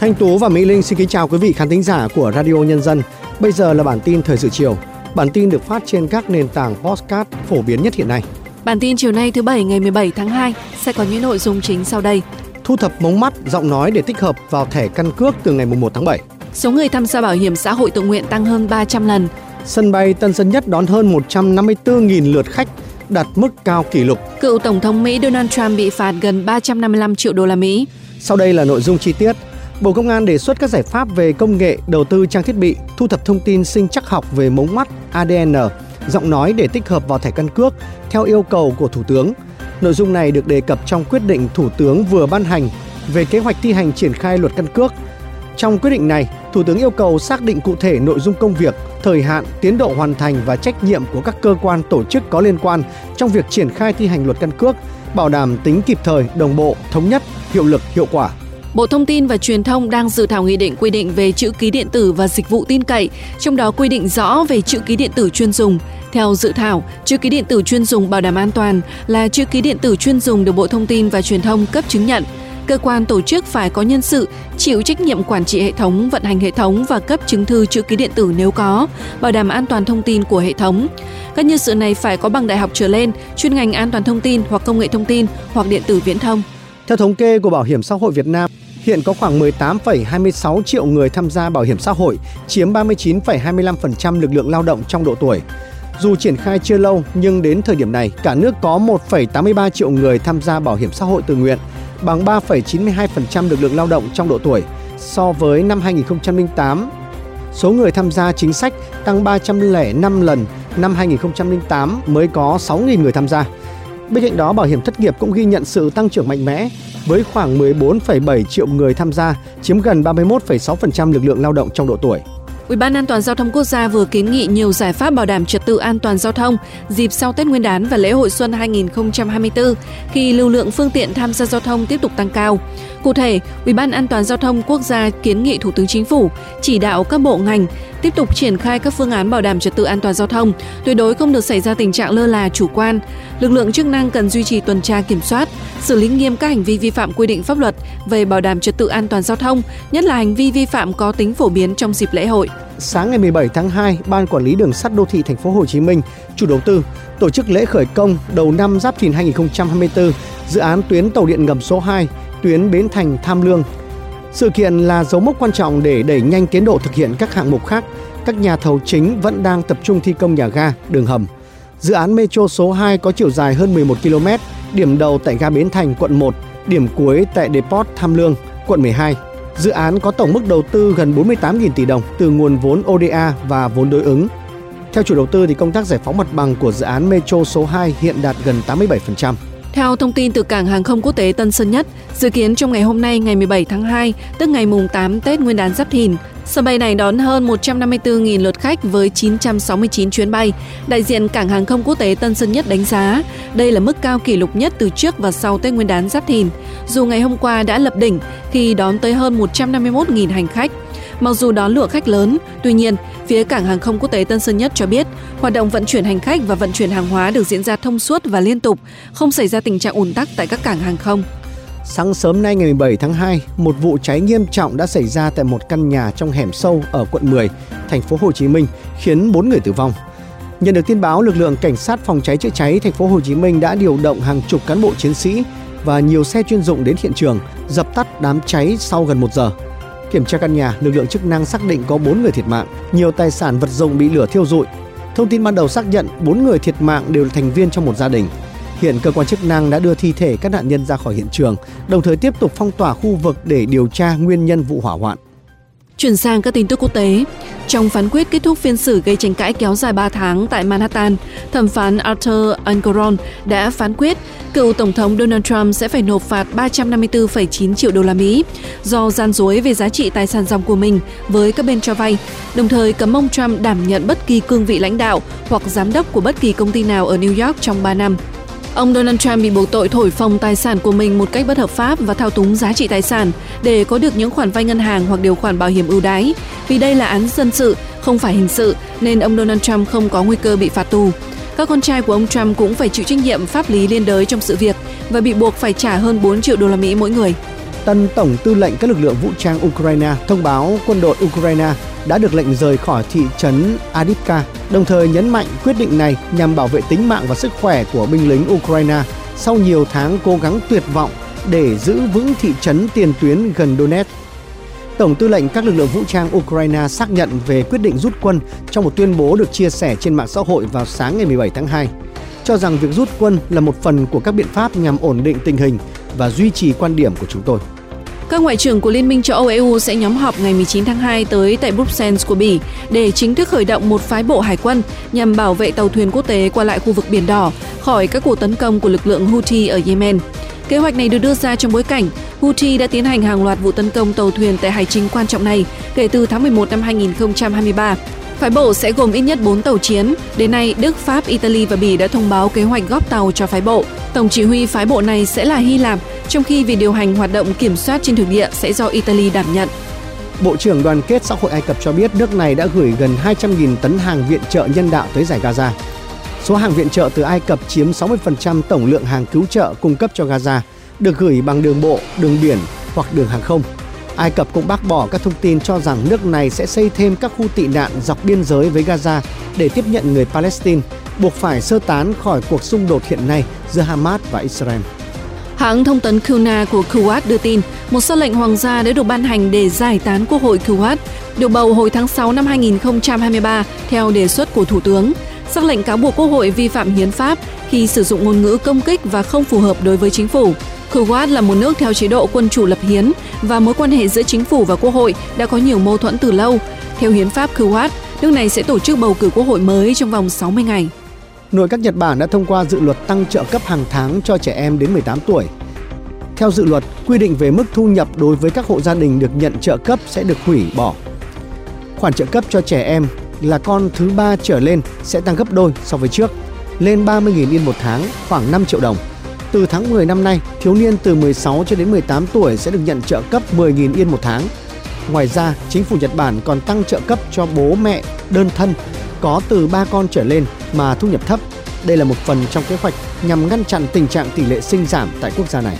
Thanh Tú và Mỹ Linh xin kính chào quý vị khán thính giả của Radio Nhân dân. Bây giờ là bản tin thời sự chiều. Bản tin được phát trên các nền tảng podcast phổ biến nhất hiện nay. Bản tin chiều nay thứ Bảy ngày 17 tháng 2 sẽ có những nội dung chính sau đây. Thu thập mống mắt, giọng nói để tích hợp vào thẻ căn cước từ ngày 1 tháng 7. Số người tham gia bảo hiểm xã hội tự nguyện tăng hơn 300 lần. Sân bay Tân Sơn Nhất đón hơn 154.000 lượt khách, đạt mức cao kỷ lục. Cựu Tổng thống Mỹ Donald Trump bị phạt gần 355 triệu đô la Mỹ. Sau đây là nội dung chi tiết. Bộ Công an đề xuất các giải pháp về công nghệ, đầu tư trang thiết bị, thu thập thông tin sinh chắc học về mống mắt, ADN, giọng nói để tích hợp vào thẻ căn cước theo yêu cầu của Thủ tướng. Nội dung này được đề cập trong quyết định Thủ tướng vừa ban hành về kế hoạch thi hành triển khai luật căn cước. Trong quyết định này, Thủ tướng yêu cầu xác định cụ thể nội dung công việc, thời hạn, tiến độ hoàn thành và trách nhiệm của các cơ quan tổ chức có liên quan trong việc triển khai thi hành luật căn cước, bảo đảm tính kịp thời, đồng bộ, thống nhất, hiệu lực, hiệu quả. Bộ Thông tin và Truyền thông đang dự thảo nghị định quy định về chữ ký điện tử và dịch vụ tin cậy, trong đó quy định rõ về chữ ký điện tử chuyên dùng. Theo dự thảo, chữ ký điện tử chuyên dùng bảo đảm an toàn là chữ ký điện tử chuyên dùng được Bộ Thông tin và Truyền thông cấp chứng nhận. Cơ quan tổ chức phải có nhân sự chịu trách nhiệm quản trị hệ thống, vận hành hệ thống và cấp chứng thư chữ ký điện tử nếu có, bảo đảm an toàn thông tin của hệ thống. Các nhân sự này phải có bằng đại học trở lên, chuyên ngành an toàn thông tin hoặc công nghệ thông tin hoặc điện tử viễn thông. Theo thống kê của Bảo hiểm xã hội Việt Nam, hiện có khoảng 18,26 triệu người tham gia bảo hiểm xã hội, chiếm 39,25% lực lượng lao động trong độ tuổi. Dù triển khai chưa lâu nhưng đến thời điểm này, cả nước có 1,83 triệu người tham gia bảo hiểm xã hội tự nguyện, bằng 3,92% lực lượng lao động trong độ tuổi. So với năm 2008, số người tham gia chính sách tăng 305 lần, năm 2008 mới có 6.000 người tham gia. Bên cạnh đó, bảo hiểm thất nghiệp cũng ghi nhận sự tăng trưởng mạnh mẽ với khoảng 14,7 triệu người tham gia, chiếm gần 31,6% lực lượng lao động trong độ tuổi. Ủy ban An toàn giao thông quốc gia vừa kiến nghị nhiều giải pháp bảo đảm trật tự an toàn giao thông dịp sau Tết Nguyên đán và lễ hội xuân 2024 khi lưu lượng phương tiện tham gia giao thông tiếp tục tăng cao. Cụ thể, Ủy ban An toàn giao thông quốc gia kiến nghị Thủ tướng Chính phủ chỉ đạo các bộ ngành tiếp tục triển khai các phương án bảo đảm trật tự an toàn giao thông, tuyệt đối không được xảy ra tình trạng lơ là chủ quan. Lực lượng chức năng cần duy trì tuần tra kiểm soát, xử lý nghiêm các hành vi vi phạm quy định pháp luật về bảo đảm trật tự an toàn giao thông, nhất là hành vi vi phạm có tính phổ biến trong dịp lễ hội. Sáng ngày 17 tháng 2, Ban Quản lý Đường sắt Đô thị Thành phố Hồ Chí Minh, chủ đầu tư, tổ chức lễ khởi công đầu năm Giáp Thìn 2024, dự án tuyến tàu điện ngầm số 2, tuyến Bến Thành Tham Lương. Sự kiện là dấu mốc quan trọng để đẩy nhanh tiến độ thực hiện các hạng mục khác. Các nhà thầu chính vẫn đang tập trung thi công nhà ga, đường hầm. Dự án Metro số 2 có chiều dài hơn 11 km, điểm đầu tại ga Bến Thành, quận 1, điểm cuối tại Depot Tham Lương, quận 12. Dự án có tổng mức đầu tư gần 48.000 tỷ đồng từ nguồn vốn ODA và vốn đối ứng. Theo chủ đầu tư thì công tác giải phóng mặt bằng của dự án Metro số 2 hiện đạt gần 87%. Theo thông tin từ Cảng hàng không quốc tế Tân Sơn Nhất, dự kiến trong ngày hôm nay ngày 17 tháng 2, tức ngày mùng 8 Tết Nguyên đán Giáp Thìn, sân bay này đón hơn 154.000 lượt khách với 969 chuyến bay. Đại diện Cảng hàng không quốc tế Tân Sơn Nhất đánh giá, đây là mức cao kỷ lục nhất từ trước và sau Tết Nguyên đán Giáp Thìn. Dù ngày hôm qua đã lập đỉnh khi đón tới hơn 151.000 hành khách, Mặc dù đón lượng khách lớn, tuy nhiên, phía cảng hàng không quốc tế Tân Sơn Nhất cho biết, hoạt động vận chuyển hành khách và vận chuyển hàng hóa được diễn ra thông suốt và liên tục, không xảy ra tình trạng ùn tắc tại các cảng hàng không. Sáng sớm nay ngày 17 tháng 2, một vụ cháy nghiêm trọng đã xảy ra tại một căn nhà trong hẻm sâu ở quận 10, thành phố Hồ Chí Minh, khiến 4 người tử vong. Nhận được tin báo, lực lượng cảnh sát phòng cháy chữa cháy thành phố Hồ Chí Minh đã điều động hàng chục cán bộ chiến sĩ và nhiều xe chuyên dụng đến hiện trường, dập tắt đám cháy sau gần một giờ. Kiểm tra căn nhà, lực lượng chức năng xác định có 4 người thiệt mạng, nhiều tài sản vật dụng bị lửa thiêu rụi. Thông tin ban đầu xác nhận 4 người thiệt mạng đều là thành viên trong một gia đình. Hiện cơ quan chức năng đã đưa thi thể các nạn nhân ra khỏi hiện trường, đồng thời tiếp tục phong tỏa khu vực để điều tra nguyên nhân vụ hỏa hoạn. Chuyển sang các tin tức quốc tế. Trong phán quyết kết thúc phiên xử gây tranh cãi kéo dài 3 tháng tại Manhattan, thẩm phán Arthur Engoron đã phán quyết cựu Tổng thống Donald Trump sẽ phải nộp phạt 354,9 triệu đô la Mỹ do gian dối về giá trị tài sản dòng của mình với các bên cho vay, đồng thời cấm ông Trump đảm nhận bất kỳ cương vị lãnh đạo hoặc giám đốc của bất kỳ công ty nào ở New York trong 3 năm. Ông Donald Trump bị buộc tội thổi phồng tài sản của mình một cách bất hợp pháp và thao túng giá trị tài sản để có được những khoản vay ngân hàng hoặc điều khoản bảo hiểm ưu đãi. Vì đây là án dân sự, không phải hình sự, nên ông Donald Trump không có nguy cơ bị phạt tù. Các con trai của ông Trump cũng phải chịu trách nhiệm pháp lý liên đới trong sự việc và bị buộc phải trả hơn 4 triệu đô la Mỹ mỗi người. Tân Tổng tư lệnh các lực lượng vũ trang Ukraine thông báo quân đội Ukraine đã được lệnh rời khỏi thị trấn Adivka, đồng thời nhấn mạnh quyết định này nhằm bảo vệ tính mạng và sức khỏe của binh lính Ukraine sau nhiều tháng cố gắng tuyệt vọng để giữ vững thị trấn tiền tuyến gần Donetsk. Tổng tư lệnh các lực lượng vũ trang Ukraine xác nhận về quyết định rút quân trong một tuyên bố được chia sẻ trên mạng xã hội vào sáng ngày 17 tháng 2, cho rằng việc rút quân là một phần của các biện pháp nhằm ổn định tình hình và duy trì quan điểm của chúng tôi. Các ngoại trưởng của Liên minh châu Âu EU sẽ nhóm họp ngày 19 tháng 2 tới tại Bruxelles của Bỉ để chính thức khởi động một phái bộ hải quân nhằm bảo vệ tàu thuyền quốc tế qua lại khu vực Biển Đỏ khỏi các cuộc tấn công của lực lượng Houthi ở Yemen. Kế hoạch này được đưa ra trong bối cảnh Houthi đã tiến hành hàng loạt vụ tấn công tàu thuyền tại hải trình quan trọng này kể từ tháng 11 năm 2023. Phái bộ sẽ gồm ít nhất 4 tàu chiến. Đến nay, Đức, Pháp, Italy và Bỉ đã thông báo kế hoạch góp tàu cho phái bộ. Tổng chỉ huy phái bộ này sẽ là Hy Lạp, trong khi việc điều hành hoạt động kiểm soát trên thực địa sẽ do Italy đảm nhận. Bộ trưởng Đoàn kết xã hội Ai Cập cho biết nước này đã gửi gần 200.000 tấn hàng viện trợ nhân đạo tới giải Gaza. Số hàng viện trợ từ Ai Cập chiếm 60% tổng lượng hàng cứu trợ cung cấp cho Gaza, được gửi bằng đường bộ, đường biển hoặc đường hàng không. Ai Cập cũng bác bỏ các thông tin cho rằng nước này sẽ xây thêm các khu tị nạn dọc biên giới với Gaza để tiếp nhận người Palestine, buộc phải sơ tán khỏi cuộc xung đột hiện nay giữa Hamas và Israel. Hãng thông tấn Kuna của Kuwait đưa tin, một sắc lệnh hoàng gia đã được ban hành để giải tán Quốc hội Kuwait, được bầu hồi tháng 6 năm 2023 theo đề xuất của Thủ tướng. Sắc lệnh cáo buộc Quốc hội vi phạm hiến pháp khi sử dụng ngôn ngữ công kích và không phù hợp đối với chính phủ. Kuwait là một nước theo chế độ quân chủ lập hiến và mối quan hệ giữa chính phủ và quốc hội đã có nhiều mâu thuẫn từ lâu. Theo hiến pháp Kuwait, nước này sẽ tổ chức bầu cử quốc hội mới trong vòng 60 ngày. Nội các Nhật Bản đã thông qua dự luật tăng trợ cấp hàng tháng cho trẻ em đến 18 tuổi. Theo dự luật, quy định về mức thu nhập đối với các hộ gia đình được nhận trợ cấp sẽ được hủy bỏ. Khoản trợ cấp cho trẻ em là con thứ ba trở lên sẽ tăng gấp đôi so với trước, lên 30.000 yên một tháng, khoảng 5 triệu đồng. Từ tháng 10 năm nay, thiếu niên từ 16 cho đến 18 tuổi sẽ được nhận trợ cấp 10.000 yên một tháng. Ngoài ra, chính phủ Nhật Bản còn tăng trợ cấp cho bố mẹ đơn thân có từ 3 con trở lên mà thu nhập thấp. Đây là một phần trong kế hoạch nhằm ngăn chặn tình trạng tỷ lệ sinh giảm tại quốc gia này.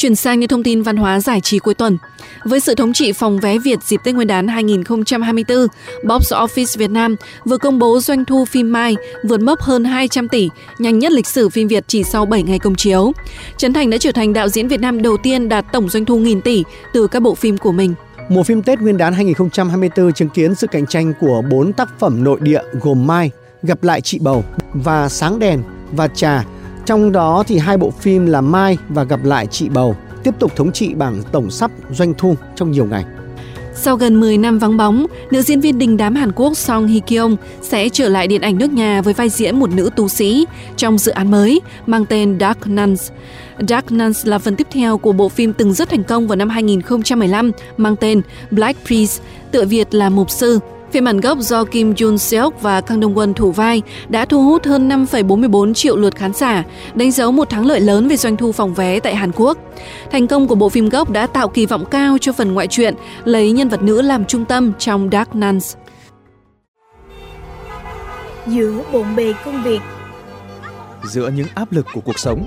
Chuyển sang những thông tin văn hóa giải trí cuối tuần. Với sự thống trị phòng vé Việt dịp Tết Nguyên đán 2024, Box Office Việt Nam vừa công bố doanh thu phim Mai vượt mốc hơn 200 tỷ, nhanh nhất lịch sử phim Việt chỉ sau 7 ngày công chiếu. Trấn Thành đã trở thành đạo diễn Việt Nam đầu tiên đạt tổng doanh thu nghìn tỷ từ các bộ phim của mình. Mùa phim Tết Nguyên đán 2024 chứng kiến sự cạnh tranh của 4 tác phẩm nội địa gồm Mai, Gặp lại chị bầu và Sáng đèn và Trà. Trong đó thì hai bộ phim là Mai và Gặp lại chị bầu tiếp tục thống trị bảng tổng sắp doanh thu trong nhiều ngày. Sau gần 10 năm vắng bóng, nữ diễn viên đình đám Hàn Quốc Song Hye Kyo sẽ trở lại điện ảnh nước nhà với vai diễn một nữ tu sĩ trong dự án mới mang tên Dark Nuns. Dark Nuns là phần tiếp theo của bộ phim từng rất thành công vào năm 2015 mang tên Black Priest, tựa Việt là Mục Sư. Phiên bản gốc do Kim Jun Seok và Kang Dong Won thủ vai đã thu hút hơn 5,44 triệu lượt khán giả, đánh dấu một thắng lợi lớn về doanh thu phòng vé tại Hàn Quốc. Thành công của bộ phim gốc đã tạo kỳ vọng cao cho phần ngoại truyện, lấy nhân vật nữ làm trung tâm trong Dark Nuns. Giữa bộn bề công việc, giữa những áp lực của cuộc sống,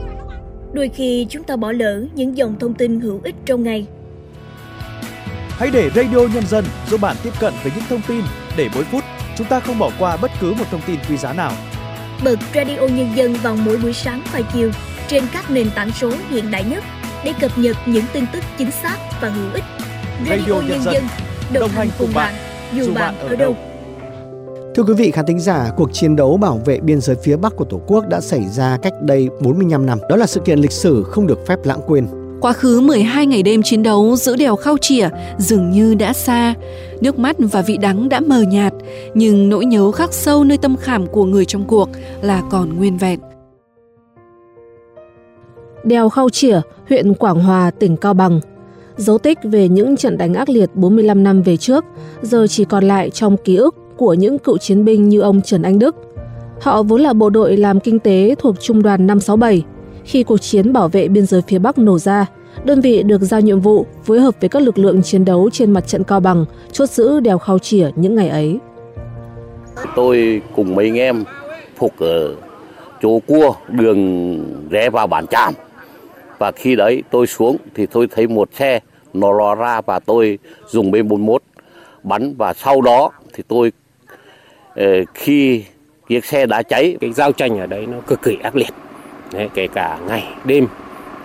đôi khi chúng ta bỏ lỡ những dòng thông tin hữu ích trong ngày. Hãy để Radio Nhân dân giúp bạn tiếp cận với những thông tin để mỗi phút chúng ta không bỏ qua bất cứ một thông tin quý giá nào. Bật Radio Nhân dân vào mỗi buổi sáng và chiều trên các nền tảng số hiện đại nhất để cập nhật những tin tức chính xác và hữu ích. Radio, Radio Nhân, Nhân dân đồng hành cùng bạn, dù bạn ở đâu. Thưa quý vị khán thính giả, cuộc chiến đấu bảo vệ biên giới phía Bắc của Tổ quốc đã xảy ra cách đây 45 năm. Đó là sự kiện lịch sử không được phép lãng quên. Quá khứ 12 ngày đêm chiến đấu giữa đèo Khao Chỉa dường như đã xa, nước mắt và vị đắng đã mờ nhạt, nhưng nỗi nhớ khắc sâu nơi tâm khảm của người trong cuộc là còn nguyên vẹn. Đèo Khao Chỉa, huyện Quảng Hòa, tỉnh Cao Bằng. Dấu tích về những trận đánh ác liệt 45 năm về trước, giờ chỉ còn lại trong ký ức của những cựu chiến binh như ông Trần Anh Đức. Họ vốn là bộ đội làm kinh tế thuộc Trung đoàn 567, khi cuộc chiến bảo vệ biên giới phía Bắc nổ ra, đơn vị được giao nhiệm vụ phối hợp với các lực lượng chiến đấu trên mặt trận Cao Bằng, chốt giữ đèo Khao Chỉa những ngày ấy. Tôi cùng mấy anh em phục ở chỗ cua đường rẽ vào bản tràm. Và khi đấy tôi xuống thì tôi thấy một xe nó lò ra và tôi dùng B41 bắn. Và sau đó thì tôi ờ, khi chiếc xe đã cháy cái giao tranh ở đấy nó cực kỳ ác liệt đấy, kể cả ngày đêm.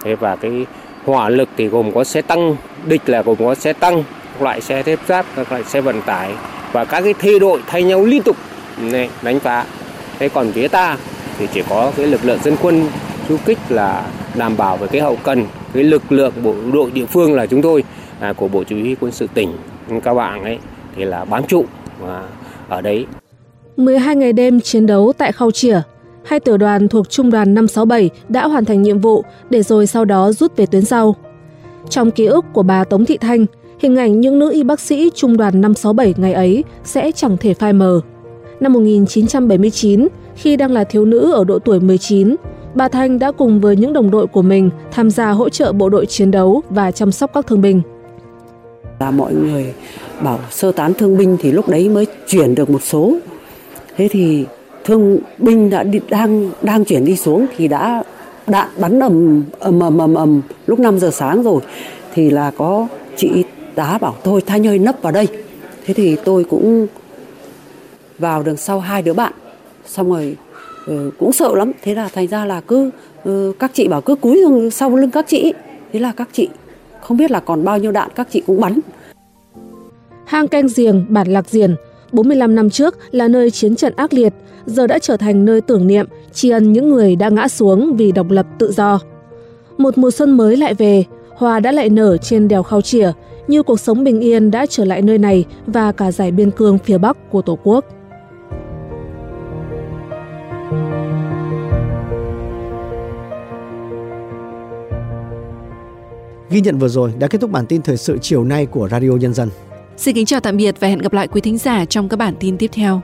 Thế và cái hỏa lực thì gồm có xe tăng địch là gồm có xe tăng các loại xe thép giáp các loại xe vận tải và các cái thay đội thay nhau liên tục này, đánh phá. Thế còn phía ta thì chỉ có cái lực lượng dân quân du kích là đảm bảo về cái hậu cần cái lực lượng bộ đội địa phương là chúng tôi à, của bộ chỉ huy quân sự tỉnh. Các bạn ấy thì là bám trụ và ở đấy. 12 ngày đêm chiến đấu tại Khao Chỉa, hai tiểu đoàn thuộc Trung đoàn 567 đã hoàn thành nhiệm vụ để rồi sau đó rút về tuyến sau. Trong ký ức của bà Tống Thị Thanh, hình ảnh những nữ y bác sĩ Trung đoàn 567 ngày ấy sẽ chẳng thể phai mờ. Năm 1979, khi đang là thiếu nữ ở độ tuổi 19, bà Thanh đã cùng với những đồng đội của mình tham gia hỗ trợ bộ đội chiến đấu và chăm sóc các thương binh. Là mọi người bảo sơ tán thương binh thì lúc đấy mới chuyển được một số. Thế thì thương binh đã đi, đang đang chuyển đi xuống thì đã đạn bắn ầm ầm ầm ầm ầm lúc 5 giờ sáng rồi. Thì là có chị tá bảo thôi Thanh ơi nấp vào đây. Thế thì tôi cũng vào đường sau hai đứa bạn. Xong rồi ừ, cũng sợ lắm. Thế là thành ra là cứ ừ, các chị bảo cứ cúi sau lưng các chị. Thế là các chị không biết là còn bao nhiêu đạn các chị cũng bắn. Hang canh giềng bản lạc diền 45 năm trước là nơi chiến trận ác liệt, giờ đã trở thành nơi tưởng niệm, tri ân những người đã ngã xuống vì độc lập tự do một mùa xuân mới lại về, hoa đã lại nở trên đèo khao chỉa như cuộc sống bình yên đã trở lại nơi này và cả giải biên cương phía bắc của tổ quốc Ghi nhận vừa rồi đã kết thúc bản tin thời sự chiều nay của Radio Nhân dân. Xin kính chào tạm biệt và hẹn gặp lại quý thính giả trong các bản tin tiếp theo.